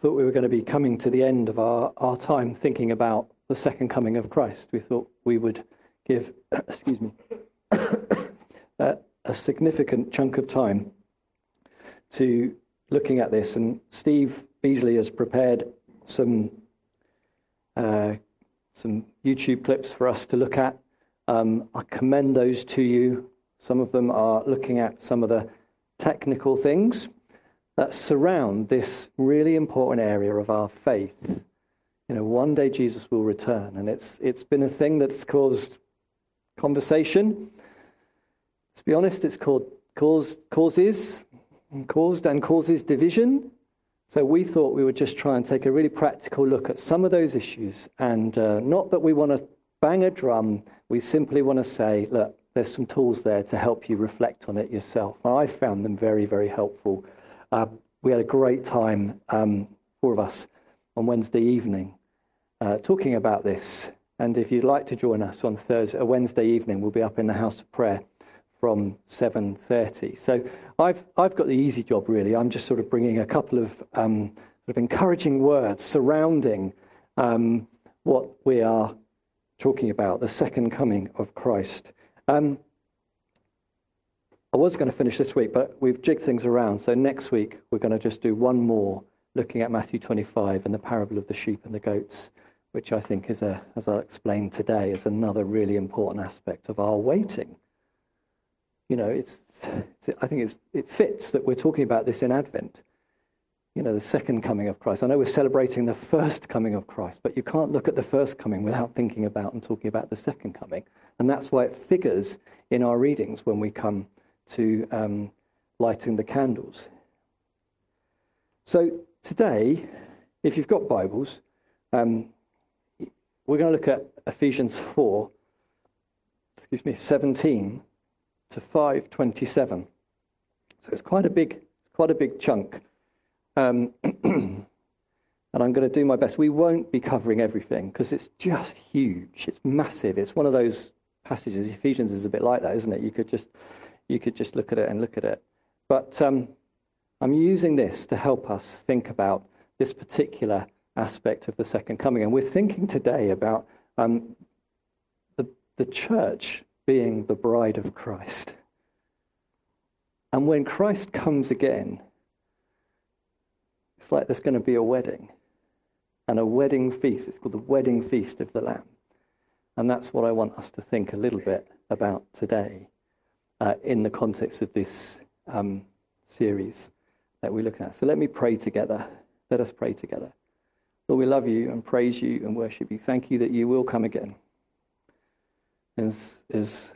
thought we were going to be coming to the end of our, our time thinking about the second coming of Christ. We thought we would give, excuse me, a, a significant chunk of time to looking at this. And Steve Beasley has prepared some uh, some YouTube clips for us to look at. Um, I commend those to you. Some of them are looking at some of the technical things that surround this really important area of our faith. You know, one day Jesus will return, and it's it's been a thing that's caused conversation. To be honest, it's called caused causes caused and causes division. So we thought we would just try and take a really practical look at some of those issues, and uh, not that we want to bang a drum. We simply want to say, look, there's some tools there to help you reflect on it yourself. I found them very, very helpful. Uh, we had a great time, um, four of us, on Wednesday evening, uh, talking about this. And if you'd like to join us on Thursday, Wednesday evening, we'll be up in the house of prayer from 7.30. So I've, I've got the easy job, really. I'm just sort of bringing a couple of um, sort of encouraging words surrounding um, what we are talking about, the second coming of Christ. Um, I was going to finish this week, but we've jigged things around. So next week, we're going to just do one more looking at Matthew 25 and the parable of the sheep and the goats, which I think is, a, as I explained today, is another really important aspect of our waiting. You know, it's, I think it's, it fits that we're talking about this in Advent. You know, the second coming of Christ. I know we're celebrating the first coming of Christ, but you can't look at the first coming without thinking about and talking about the second coming. And that's why it figures in our readings when we come to um, lighting the candles. So today, if you've got Bibles, um, we're going to look at Ephesians 4, excuse me, 17 to 527. So it's quite a big, quite a big chunk. Um, and I'm going to do my best. We won't be covering everything because it's just huge. It's massive. It's one of those passages. Ephesians is a bit like that, isn't it? You could just you could just look at it and look at it. But um, I'm using this to help us think about this particular aspect of the second coming. And we're thinking today about um, the, the church being the bride of Christ. And when Christ comes again, it's like there's going to be a wedding and a wedding feast. It's called the wedding feast of the Lamb. And that's what I want us to think a little bit about today uh, in the context of this um, series that we're looking at. So let me pray together. Let us pray together. Lord, we love you and praise you and worship you. Thank you that you will come again. As, as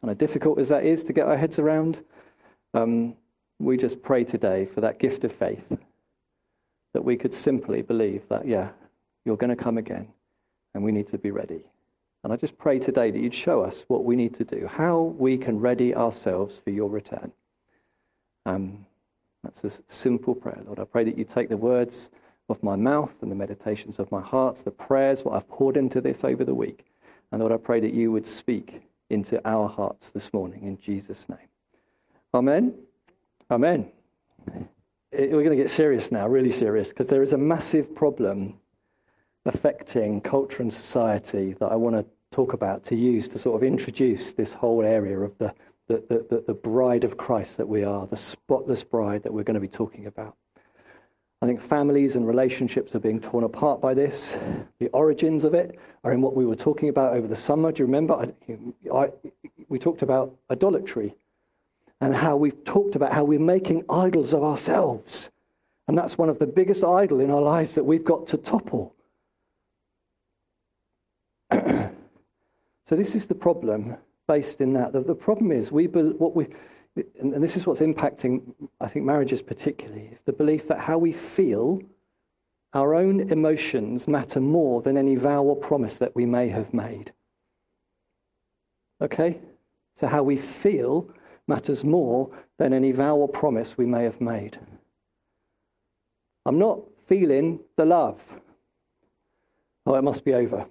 kind of difficult as that is to get our heads around, um, we just pray today for that gift of faith that we could simply believe that, yeah, you're going to come again and we need to be ready. And I just pray today that you'd show us what we need to do, how we can ready ourselves for your return. Um, that's a simple prayer, Lord. I pray that you take the words of my mouth and the meditations of my heart, the prayers, what I've poured into this over the week. And Lord, I pray that you would speak into our hearts this morning in Jesus' name. Amen. Amen. We're going to get serious now, really serious, because there is a massive problem affecting culture and society that I want to talk about to use to sort of introduce this whole area of the, the, the, the, bride of Christ that we are, the spotless bride that we're going to be talking about. I think families and relationships are being torn apart by this. The origins of it are in what we were talking about over the summer. Do you remember? I, I, we talked about idolatry and how we've talked about how we're making idols of ourselves. And that's one of the biggest idol in our lives that we've got to topple. so this is the problem based in that. The, the problem is we what we and this is what's impacting I think marriages particularly is the belief that how we feel our own emotions matter more than any vow or promise that we may have made. Okay? So how we feel matters more than any vow or promise we may have made. I'm not feeling the love. Oh, it must be over.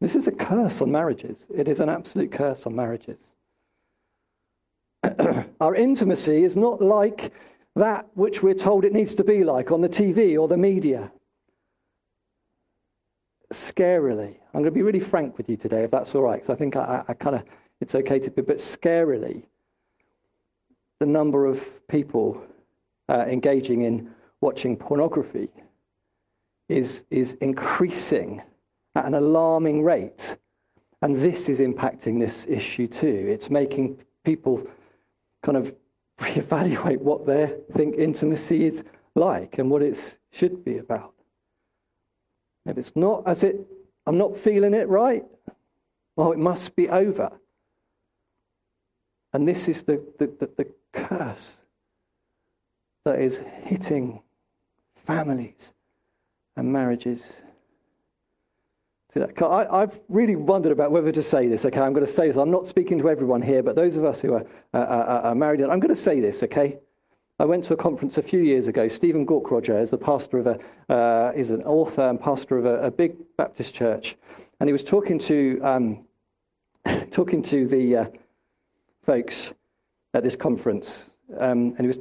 This is a curse on marriages. It is an absolute curse on marriages. Our intimacy is not like that which we're told it needs to be like on the TV or the media. Scarily, I'm going to be really frank with you today, if that's all right, because I think I, I kind of, it's okay to be, but scarily, the number of people uh, engaging in watching pornography is, is increasing at an alarming rate. And this is impacting this issue too. It's making people kind of reevaluate what they think intimacy is like and what it should be about. If it's not as it, I'm not feeling it right, well, it must be over. And this is the, the, the, the curse that is hitting families and marriages. I, have really wondered about whether to say this, okay? I'm going to say this. I'm not speaking to everyone here, but those of us who are, uh, uh, are married, I'm going to say this, okay? I went to a conference a few years ago. Stephen Gaukroger is the pastor of a, uh, is an author and pastor of a, a, big Baptist church, and he was talking to um, talking to the uh, folks at this conference, um, and he was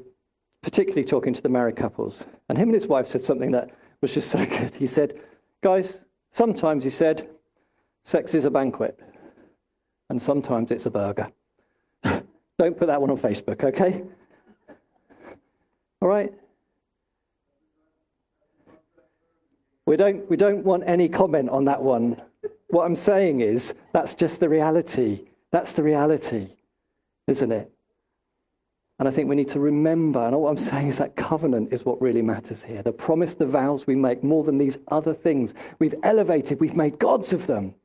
particularly talking to the married couples. And him and his wife said something that was just so good. He said, Guys, sometimes, he said, sex is a banquet, and sometimes it's a burger. Don't put that one on Facebook, okay? All right? We don't, we don't want any comment on that one. What I'm saying is that's just the reality. That's the reality, isn't it? And I think we need to remember, and what I'm saying is that covenant is what really matters here. The promise, the vows we make, more than these other things. We've elevated, we've made gods of them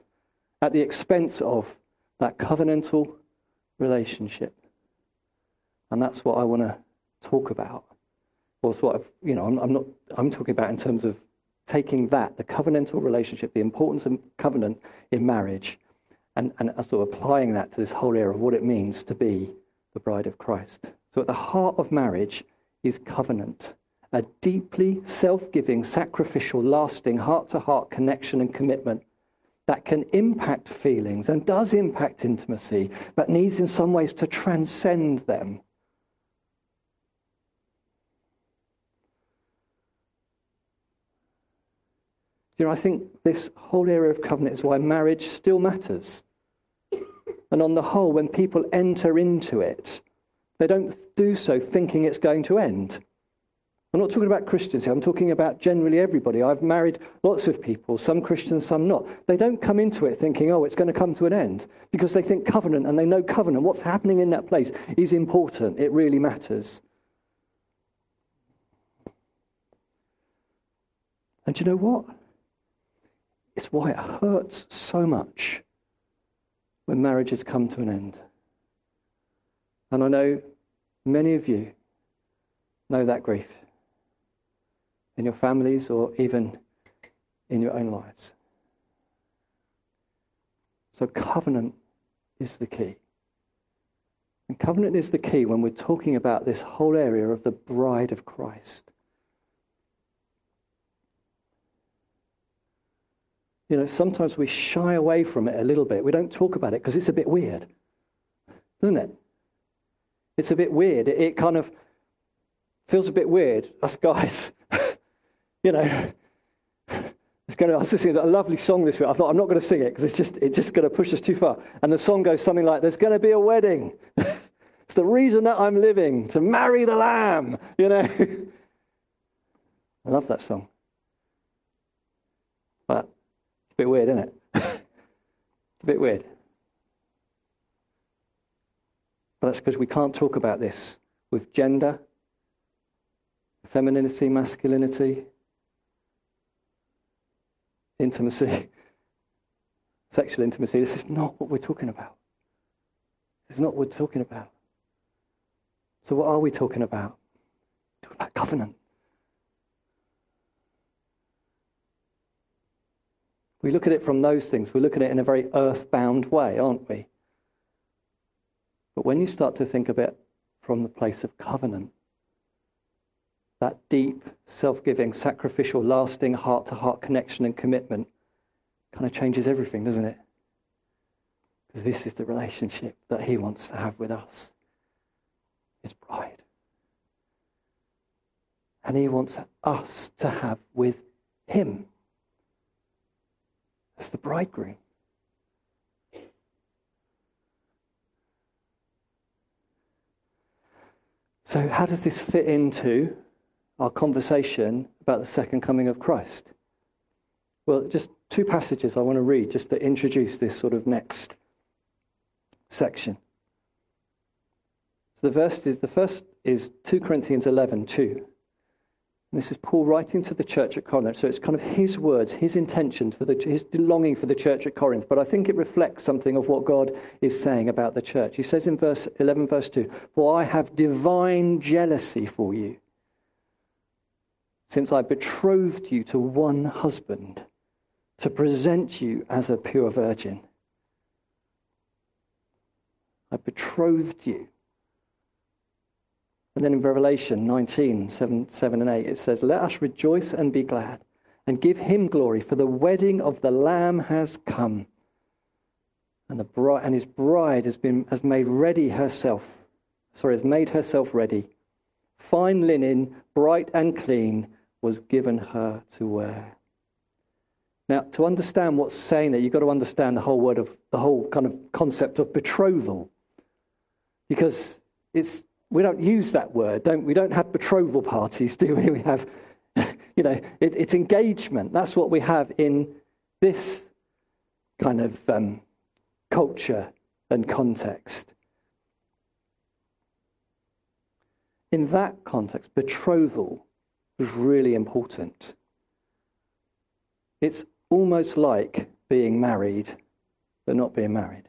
at the expense of that covenantal relationship. And that's what I want to talk about. Well, what I've, you know, I'm, I'm, not, I'm talking about in terms of taking that, the covenantal relationship, the importance of covenant in marriage, and, and sort of applying that to this whole area of what it means to be the bride of Christ. So, at the heart of marriage is covenant, a deeply self giving, sacrificial, lasting, heart to heart connection and commitment that can impact feelings and does impact intimacy, but needs in some ways to transcend them. You know, I think this whole area of covenant is why marriage still matters. And on the whole, when people enter into it, they don't do so thinking it's going to end. I'm not talking about Christians here, I'm talking about generally everybody. I've married lots of people, some Christians, some not. They don't come into it thinking, oh, it's going to come to an end, because they think covenant and they know covenant. What's happening in that place is important, it really matters. And you know what? It's why it hurts so much when marriages come to an end. And I know many of you know that grief in your families or even in your own lives. So, covenant is the key. And covenant is the key when we're talking about this whole area of the bride of Christ. you know, sometimes we shy away from it a little bit. We don't talk about it because it's a bit weird, isn't it? It's a bit weird. It, it kind of feels a bit weird, us guys. you know, it's going to, I was listening to a lovely song this week. I thought, I'm not going to sing it because it's just, it's just going to push us too far. And the song goes something like, There's going to be a wedding. it's the reason that I'm living, to marry the lamb, you know. I love that song. But it's a bit weird, isn't it? it's a bit weird. But that's because we can't talk about this with gender, femininity, masculinity, intimacy, sexual intimacy. This is not what we're talking about. This is not what we're talking about. So, what are we talking about? We're talking about covenant. We look at it from those things. We look at it in a very earthbound way, aren't we? But when you start to think of it from the place of covenant, that deep, self giving, sacrificial, lasting heart to heart connection and commitment kind of changes everything, doesn't it? Because this is the relationship that he wants to have with us, his bride. and he wants us to have with him as the bridegroom. So, how does this fit into our conversation about the second coming of Christ? Well, just two passages I want to read just to introduce this sort of next section. So the verse is the first is 2 Corinthians 11, 2. And this is Paul writing to the church at Corinth. So it's kind of his words, his intentions, for the, his longing for the church at Corinth. But I think it reflects something of what God is saying about the church. He says in verse 11, verse 2 For I have divine jealousy for you, since I betrothed you to one husband to present you as a pure virgin. I betrothed you. And then in Revelation 19, 7, 7 and 8, it says, Let us rejoice and be glad and give him glory, for the wedding of the Lamb has come. And, the bride, and his bride has, been, has made ready herself, sorry, has made herself ready. Fine linen, bright and clean, was given her to wear. Now, to understand what's saying there, you've got to understand the whole word of the whole kind of concept of betrothal. Because it's we don't use that word, don't we? Don't have betrothal parties, do we? We have, you know, it, it's engagement. That's what we have in this kind of um, culture and context. In that context, betrothal was really important. It's almost like being married, but not being married.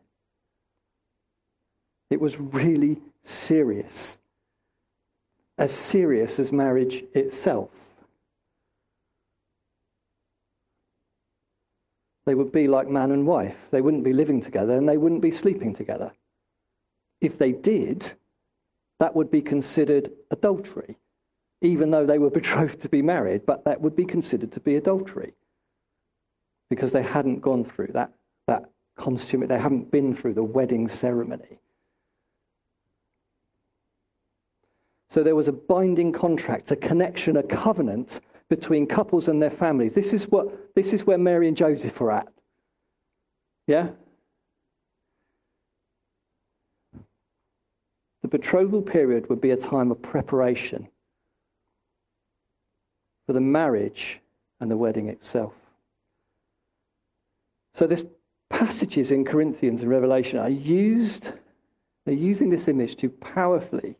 It was really serious, as serious as marriage itself. They would be like man and wife. They wouldn't be living together and they wouldn't be sleeping together. If they did, that would be considered adultery, even though they were betrothed to be married, but that would be considered to be adultery because they hadn't gone through that, that consummate, they haven't been through the wedding ceremony. So there was a binding contract, a connection, a covenant between couples and their families. This is, what, this is where Mary and Joseph are at. Yeah? The betrothal period would be a time of preparation for the marriage and the wedding itself. So, this passages in Corinthians and Revelation are used, they're using this image to powerfully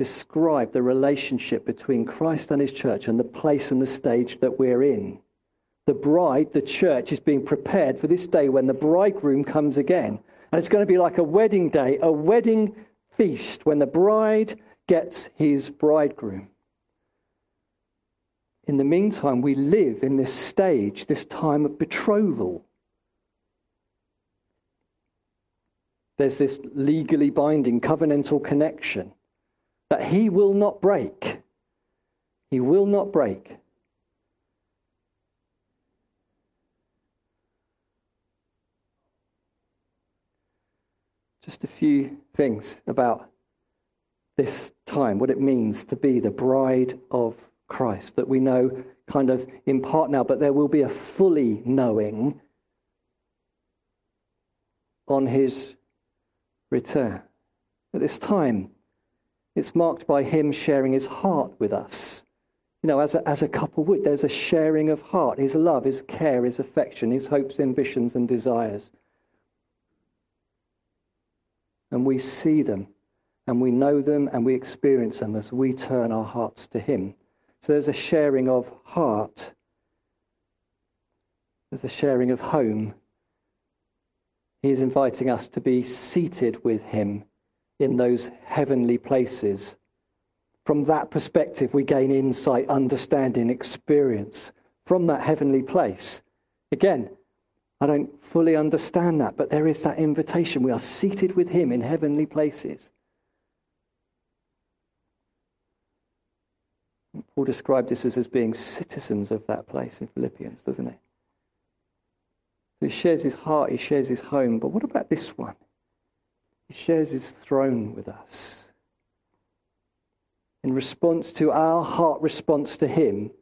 describe the relationship between Christ and his church and the place and the stage that we're in. The bride, the church, is being prepared for this day when the bridegroom comes again. And it's going to be like a wedding day, a wedding feast when the bride gets his bridegroom. In the meantime, we live in this stage, this time of betrothal. There's this legally binding covenantal connection that he will not break. He will not break. Just a few things about this time, what it means to be the bride of Christ, that we know kind of in part now, but there will be a fully knowing on his return. At this time, it's marked by him sharing his heart with us. You know, as a, as a couple would, there's a sharing of heart, his love, his care, his affection, his hopes, ambitions, and desires. And we see them, and we know them, and we experience them as we turn our hearts to him. So there's a sharing of heart, there's a sharing of home. He is inviting us to be seated with him in those heavenly places. From that perspective, we gain insight, understanding, experience from that heavenly place. Again, I don't fully understand that, but there is that invitation. We are seated with Him in heavenly places. Paul described this as, as being citizens of that place in Philippians, doesn't he? He shares his heart, he shares his home, but what about this one? He shares his throne with us. in response to our heart response to Him,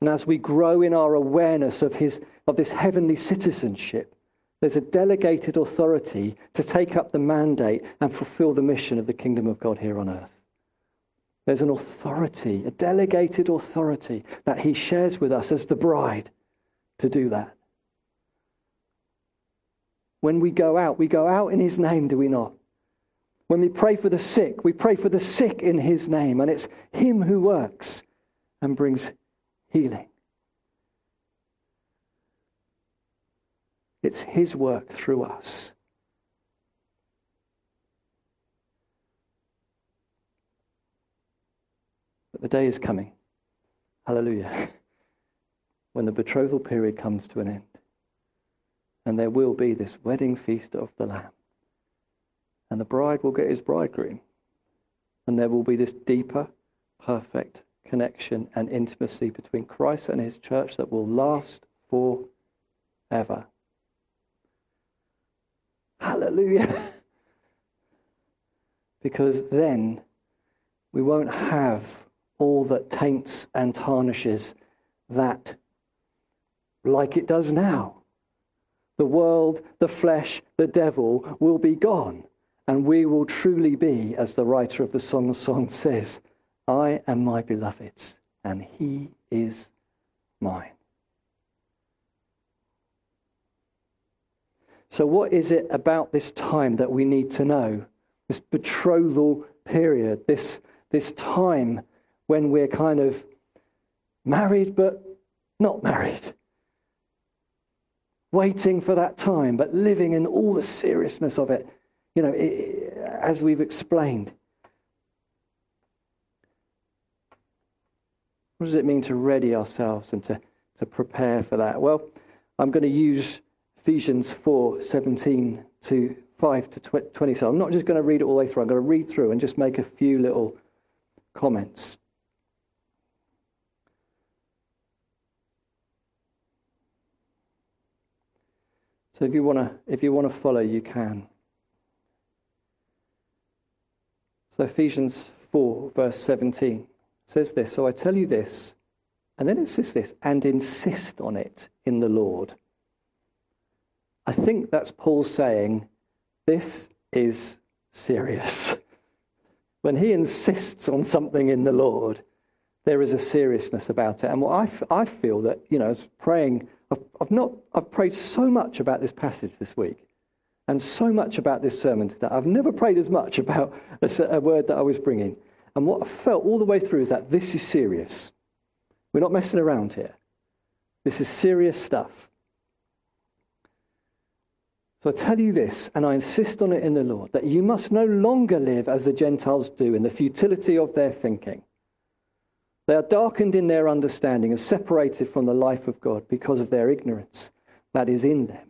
and as we grow in our awareness of, his, of this heavenly citizenship, there's a delegated authority to take up the mandate and fulfill the mission of the kingdom of God here on earth. There's an authority, a delegated authority that he shares with us as the bride to do that. When we go out, we go out in his name, do we not? When we pray for the sick, we pray for the sick in his name, and it's him who works and brings healing. It's his work through us. But the day is coming. Hallelujah. When the betrothal period comes to an end. And there will be this wedding feast of the Lamb. And the bride will get his bridegroom. And there will be this deeper, perfect connection and intimacy between Christ and his church that will last forever. Hallelujah. because then we won't have all that taints and tarnishes that like it does now. The world, the flesh, the devil will be gone, and we will truly be, as the writer of the Song of Songs says, I am my beloved's, and he is mine. So, what is it about this time that we need to know? This betrothal period, this, this time when we're kind of married but not married waiting for that time, but living in all the seriousness of it, you know, it, as we've explained. What does it mean to ready ourselves and to, to prepare for that? Well, I'm going to use Ephesians 4 17 to 5 to 20. So I'm not just going to read it all the way through, I'm going to read through and just make a few little comments. So if you want to if you want to follow, you can. So Ephesians 4, verse 17 says this. So I tell you this, and then it says this, and insist on it in the Lord. I think that's Paul saying, this is serious. When he insists on something in the Lord, there is a seriousness about it. And what I, f- I feel that, you know, as praying I've, I've, not, I've prayed so much about this passage this week and so much about this sermon that I've never prayed as much about a, a word that I was bringing. And what I felt all the way through is that this is serious. We're not messing around here. This is serious stuff. So I tell you this, and I insist on it in the Lord, that you must no longer live as the Gentiles do in the futility of their thinking. They are darkened in their understanding and separated from the life of God because of their ignorance that is in them,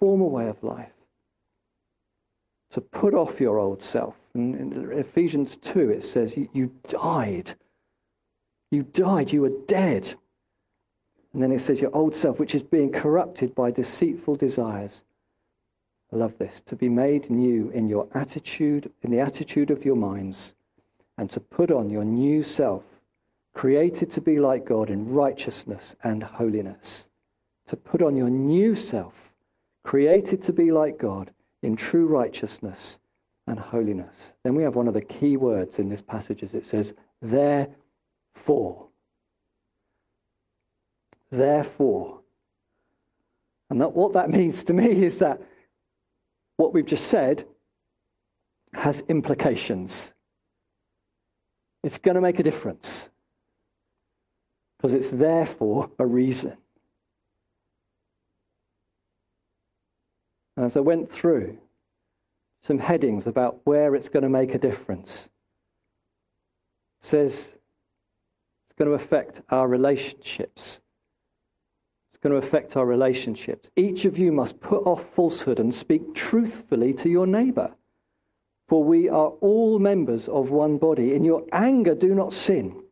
former way of life to put off your old self. in Ephesians 2, it says, you, you died. You died. You were dead. And then it says, your old self, which is being corrupted by deceitful desires I love this. To be made new in your attitude, in the attitude of your minds, and to put on your new self, created to be like God in righteousness and holiness. To put on your new self, created to be like God in true righteousness and holiness. Then we have one of the key words in this passage as it says, therefore. Therefore. And that, what that means to me is that what we've just said has implications. It's going to make a difference because it's there for a reason. And as I went through some headings about where it's going to make a difference, says it's going to affect our relationships. It's going to affect our relationships. Each of you must put off falsehood and speak truthfully to your neighbor. For we are all members of one body. In your anger, do not sin.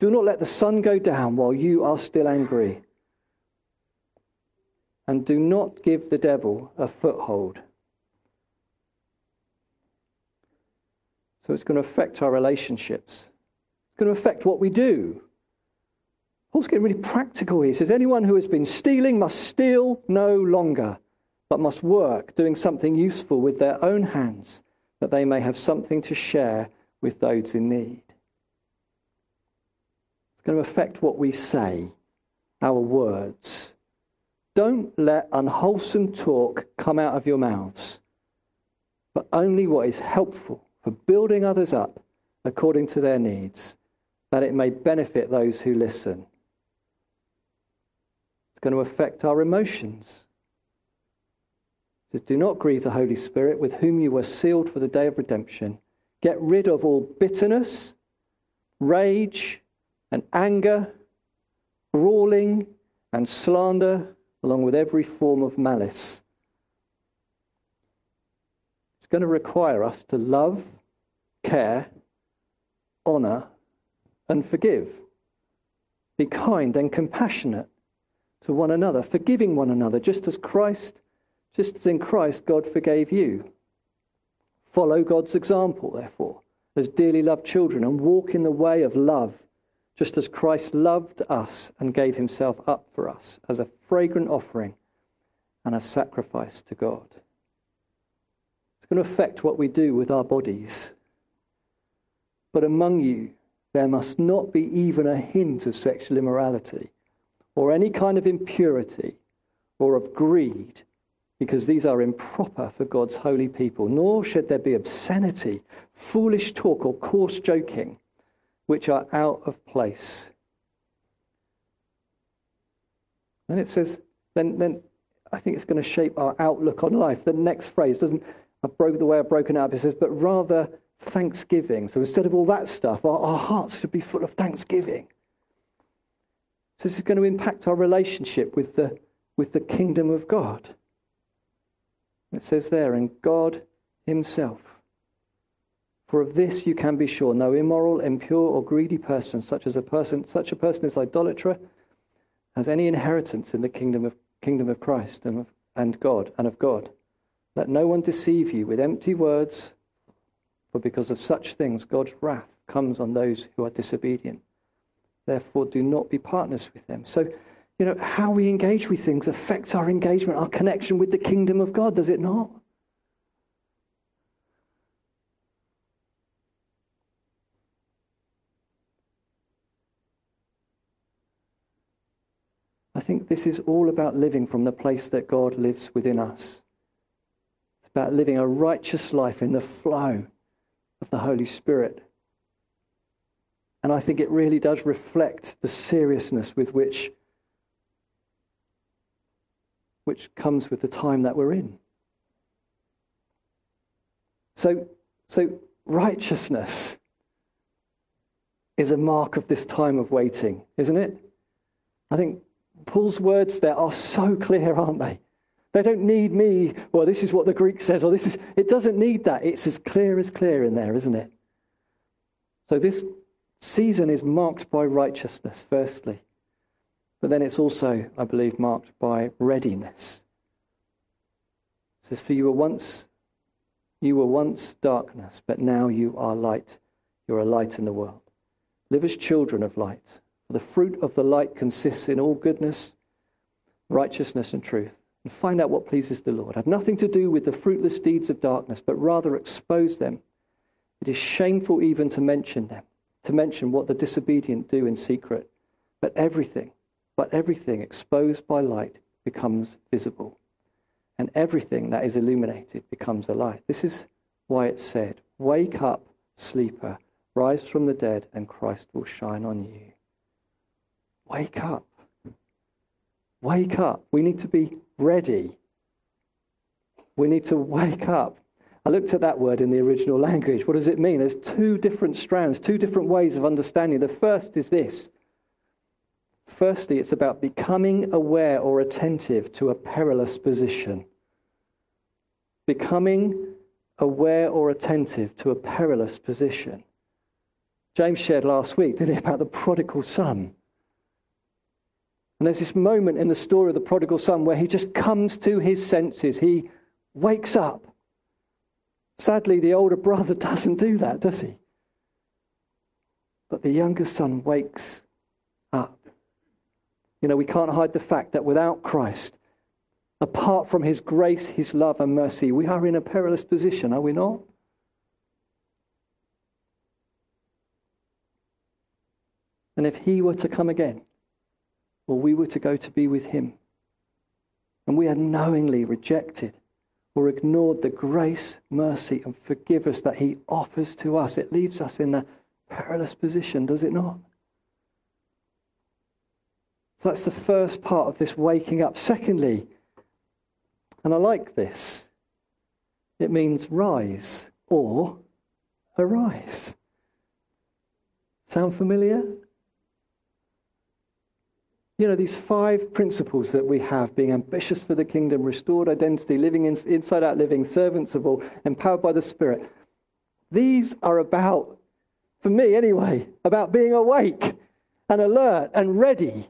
Do not let the sun go down while you are still angry. And do not give the devil a foothold. So it's going to affect our relationships. It's going to affect what we do. Paul's getting really practical. Here. He says, Anyone who has been stealing must steal no longer, but must work, doing something useful with their own hands, that they may have something to share with those in need. It's going to affect what we say, our words. Don't let unwholesome talk come out of your mouths, but only what is helpful for building others up according to their needs, that it may benefit those who listen. It's going to affect our emotions. Do not grieve the Holy Spirit, with whom you were sealed for the day of redemption. Get rid of all bitterness, rage, and anger, brawling, and slander, along with every form of malice. It's going to require us to love care, honor, and forgive. Be kind and compassionate to one another, forgiving one another, just as Christ, just as in Christ God forgave you. Follow God's example, therefore, as dearly loved children, and walk in the way of love, just as Christ loved us and gave himself up for us as a fragrant offering and a sacrifice to God. It's going to affect what we do with our bodies. But among you there must not be even a hint of sexual immorality, or any kind of impurity, or of greed, because these are improper for God's holy people. Nor should there be obscenity, foolish talk, or coarse joking, which are out of place. And it says, then, then I think it's going to shape our outlook on life. The next phrase doesn't, I broke the way I've broken up. It says, but rather thanksgiving. So instead of all that stuff, our, our hearts should be full of thanksgiving. So this is going to impact our relationship with the, with the kingdom of God. It says there, and God himself. For of this you can be sure, no immoral, impure, or greedy person, such as a person, such a person is idolater, has any inheritance in the kingdom of kingdom of Christ and, of, and God and of God. Let no one deceive you with empty words for because of such things, God's wrath comes on those who are disobedient. Therefore, do not be partners with them. So, you know, how we engage with things affects our engagement, our connection with the kingdom of God, does it not? Think this is all about living from the place that God lives within us. It's about living a righteous life in the flow of the Holy Spirit. And I think it really does reflect the seriousness with which, which comes with the time that we're in. So, so righteousness is a mark of this time of waiting, isn't it? I think Paul's words there are so clear, aren't they? They don't need me, well, this is what the Greek says, or this is, it doesn't need that. It's as clear as clear in there, isn't it? So this season is marked by righteousness, firstly. But then it's also, I believe, marked by readiness. It says, For you were once you were once darkness, but now you are light. You're a light in the world. Live as children of light. The fruit of the light consists in all goodness, righteousness, and truth and find out what pleases the Lord. Have nothing to do with the fruitless deeds of darkness, but rather expose them. It is shameful even to mention them, to mention what the disobedient do in secret. But everything, but everything exposed by light becomes visible. And everything that is illuminated becomes a light. This is why it said, Wake up, sleeper, rise from the dead, and Christ will shine on you. Wake up. Wake up. We need to be ready. We need to wake up. I looked at that word in the original language. What does it mean? There's two different strands, two different ways of understanding. The first is this Firstly, it's about becoming aware or attentive to a perilous position. Becoming aware or attentive to a perilous position. James shared last week, didn't he, about the prodigal son. And there's this moment in the story of the prodigal son where he just comes to his senses. He wakes up. Sadly, the older brother doesn't do that, does he? But the younger son wakes up. You know, we can't hide the fact that without Christ, apart from his grace, his love, and mercy, we are in a perilous position, are we not? And if he were to come again, or we were to go to be with him, and we had knowingly rejected or ignored the grace, mercy, and forgiveness that he offers to us, it leaves us in a perilous position, does it not? So that's the first part of this waking up. Secondly, and I like this, it means rise or arise. Sound familiar? You know, these five principles that we have being ambitious for the kingdom, restored identity, living in, inside out living, servants of all, empowered by the Spirit. These are about, for me anyway, about being awake and alert and ready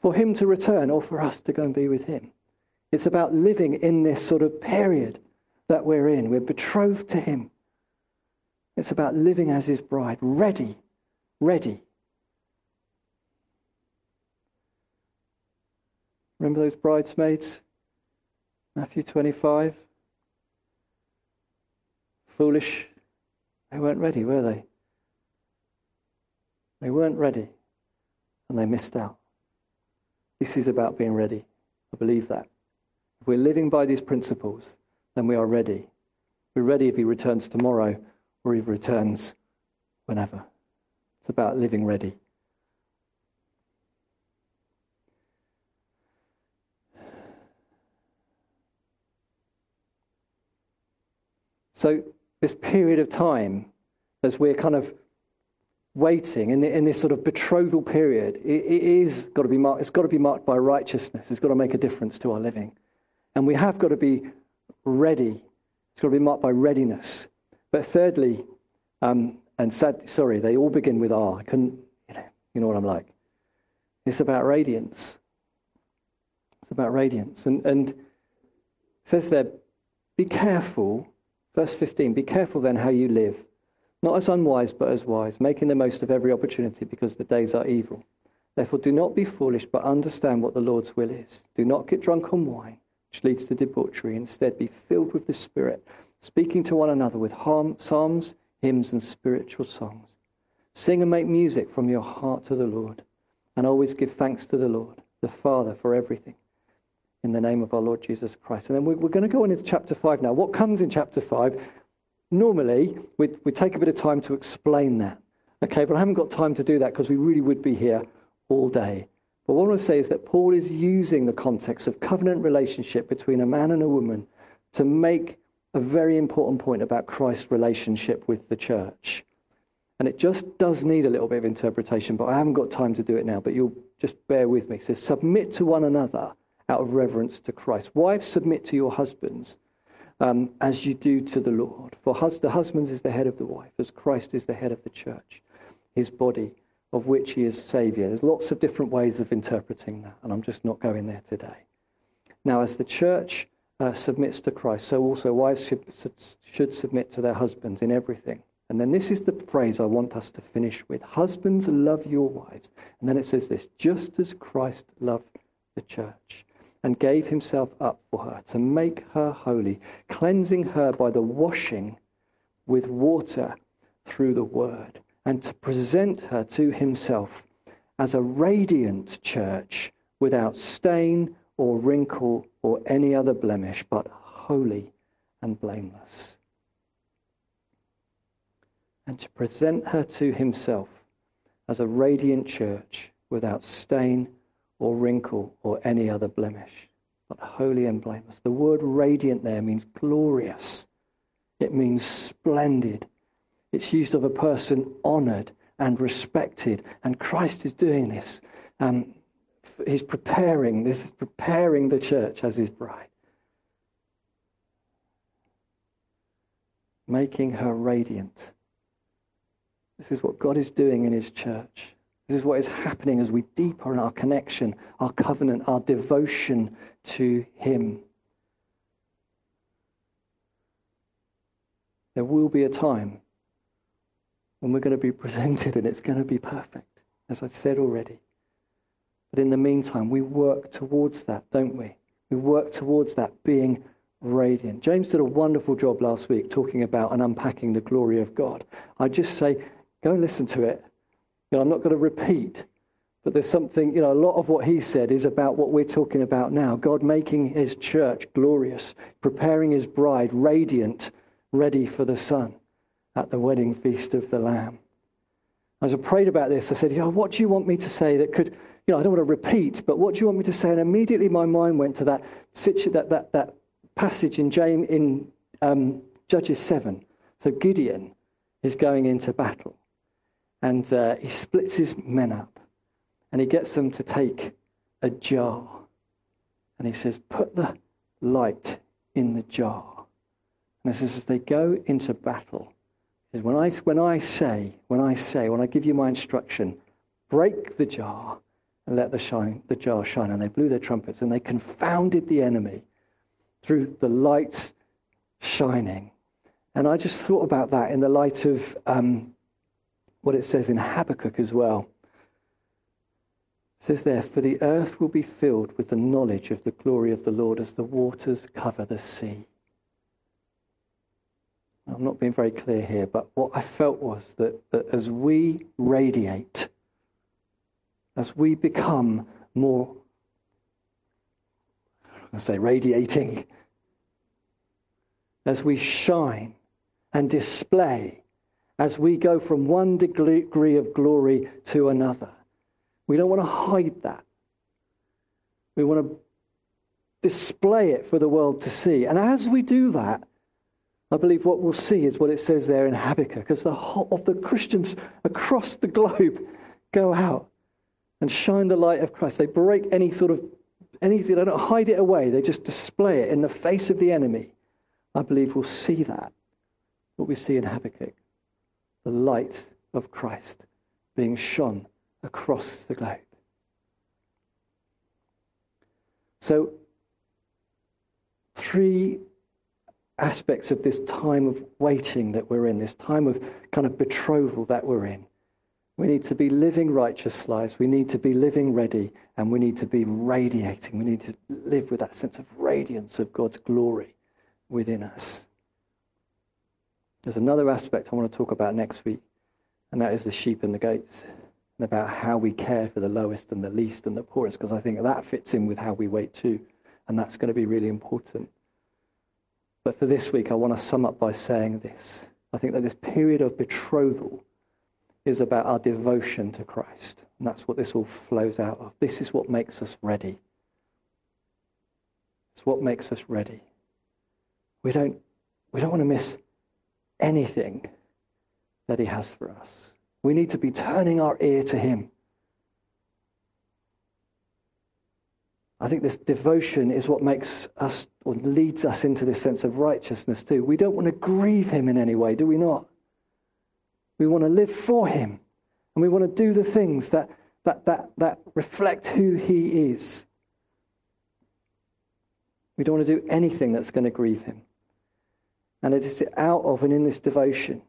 for Him to return or for us to go and be with Him. It's about living in this sort of period that we're in. We're betrothed to Him. It's about living as His bride, ready, ready Remember those bridesmaids? Matthew 25. Foolish. They weren't ready, were they? They weren't ready and they missed out. This is about being ready. I believe that. If we're living by these principles, then we are ready. We're ready if he returns tomorrow or he returns whenever. It's about living ready. So, this period of time, as we're kind of waiting in, the, in this sort of betrothal period, it, it is got to be marked, it's got to be marked by righteousness. It's got to make a difference to our living. And we have got to be ready. It's got to be marked by readiness. But thirdly, um, and sad, sorry, they all begin with R. I couldn't, you know, you know what I'm like. It's about radiance. It's about radiance. And, and says there, be careful Verse 15 Be careful then how you live, not as unwise, but as wise, making the most of every opportunity because the days are evil. Therefore, do not be foolish, but understand what the Lord's will is. Do not get drunk on wine, which leads to debauchery. Instead, be filled with the Spirit, speaking to one another with psalms, hymns, and spiritual songs. Sing and make music from your heart to the Lord, and always give thanks to the Lord, the Father, for everything in the name of our Lord Jesus Christ. And then we're, going to go on into chapter 5 now. What comes in chapter 5? Normally, we we take a bit of time to explain that. Okay, but I haven't got time to do that because we really would be here all day. But what I want to say is that Paul is using the context of covenant relationship between a man and a woman to make a very important point about Christ's relationship with the church. And it just does need a little bit of interpretation, but I haven't got time to do it now. But you'll just bear with me. It says, Submit to one another out of reverence to Christ. Wives, submit to your husbands um, as you do to the Lord. For hus- the husband is the head of the wife, as Christ is the head of the church, his body, of which he is Saviour. There's lots of different ways of interpreting that, and I'm just not going there today. Now, as the church uh, submits to Christ, so also wives should, should submit to their husbands in everything. And then this is the phrase I want us to finish with Husbands, love your wives. And then it says this just as Christ loved the church and gave himself up for her to make her holy, cleansing her by the washing with water through the word, and to present her to himself as a radiant church without stain or wrinkle or any other blemish, but holy and blameless. And to present her to himself as a radiant church without stain or wrinkle or any other blemish, but holy and blameless. The word radiant there means glorious, it means splendid. It's used of a person honored and respected, and Christ is doing this. um, he's preparing, this is preparing the church as his bride. Making her radiant. This is what God is doing in his church. This is what is happening as we deepen our connection, our covenant, our devotion to him. There will be a time when we're going to be presented and it's going to be perfect, as I've said already. But in the meantime, we work towards that, don't we? We work towards that being radiant. James did a wonderful job last week talking about and unpacking the glory of God. I just say, go and listen to it. You know, I'm not going to repeat, but there's something, you know, a lot of what he said is about what we're talking about now. God making his church glorious, preparing his bride radiant, ready for the Son at the wedding feast of the Lamb. As I prayed about this, I said, you know, what do you want me to say that could you know, I don't want to repeat, but what do you want me to say? And immediately my mind went to that, that, that, that passage in, James, in um, Judges 7. So Gideon is going into battle, and uh, he splits his men up, and he gets them to take a jar. And he says, Put the light in the jar. And this is as they go into battle. When I, when I say, when I say, when I give you my instruction, break the jar and let the, shine, the jar shine. And they blew their trumpets and they confounded the enemy through the light shining. And I just thought about that in the light of um, what it says in Habakkuk as well. It says there, For the earth will be filled with the knowledge of the glory of the Lord as the waters cover the sea. I'm not being very clear here, but what I felt was that, that as we radiate as we become more, I say, radiating, as we shine and display, as we go from one degree of glory to another. We don't want to hide that. We want to display it for the world to see. And as we do that, I believe what we'll see is what it says there in Habakkuk, because the whole of the Christians across the globe go out and shine the light of Christ. They break any sort of anything, they don't hide it away, they just display it in the face of the enemy. I believe we'll see that, what we see in Habakkuk the light of Christ being shone across the globe. So, three aspects of this time of waiting that we're in, this time of kind of betrothal that we're in. We need to be living righteous lives. We need to be living ready and we need to be radiating. We need to live with that sense of radiance of God's glory within us. There's another aspect I want to talk about next week, and that is the sheep and the goats, and about how we care for the lowest and the least and the poorest, because I think that fits in with how we wait too, and that's going to be really important. But for this week, I want to sum up by saying this. I think that this period of betrothal is about our devotion to Christ. And that's what this all flows out of. This is what makes us ready. It's what makes us ready. We don't, we don't want to miss anything that he has for us. We need to be turning our ear to him. I think this devotion is what makes us or leads us into this sense of righteousness too. We don't want to grieve him in any way, do we not? We want to live for him. And we want to do the things that, that, that, that reflect who he is. We don't want to do anything that's going to grieve him. And it is out of and in this devotion,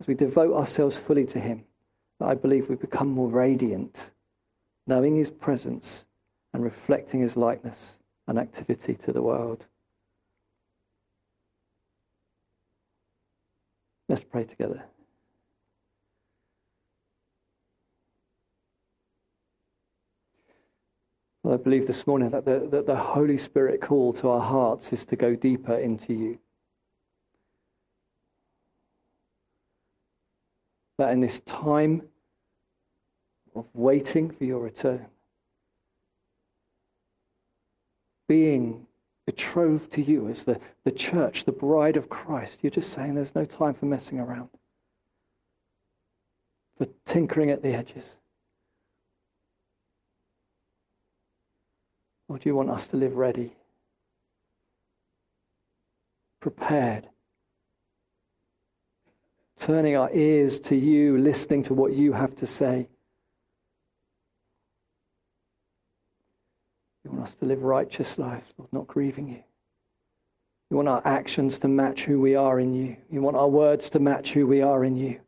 as we devote ourselves fully to him, that I believe we become more radiant, knowing his presence and reflecting his likeness and activity to the world. Let's pray together. Well, I believe this morning that the, that the Holy Spirit call to our hearts is to go deeper into you. That in this time of waiting for your return, being betrothed to you as the, the church, the bride of Christ, you're just saying there's no time for messing around, for tinkering at the edges. Or do you want us to live ready, prepared, turning our ears to you, listening to what you have to say. You want us to live righteous lives, Lord, not grieving you. You want our actions to match who we are in you. You want our words to match who we are in you.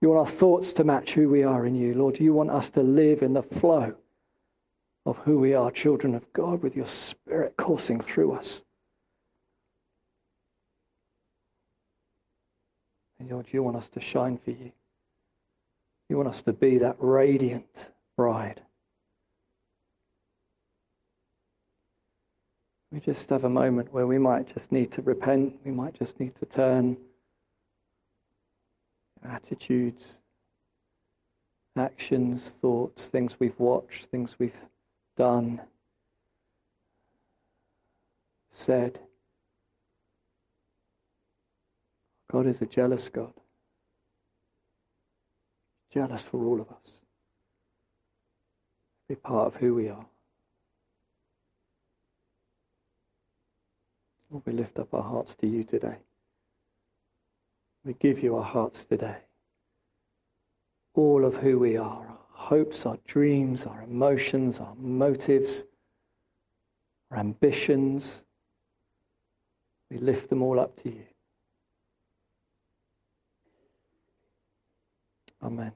You want our thoughts to match who we are in you. Lord, you want us to live in the flow of who we are, children of God, with your spirit coursing through us. Lord, you want us to shine for you. You want us to be that radiant bride. We just have a moment where we might just need to repent. We might just need to turn attitudes, actions, thoughts, things we've watched, things we've done, said. God is a jealous God. Jealous for all of us. Every part of who we are. Lord, we lift up our hearts to you today. We give you our hearts today. All of who we are, our hopes, our dreams, our emotions, our motives, our ambitions. We lift them all up to you. Amen.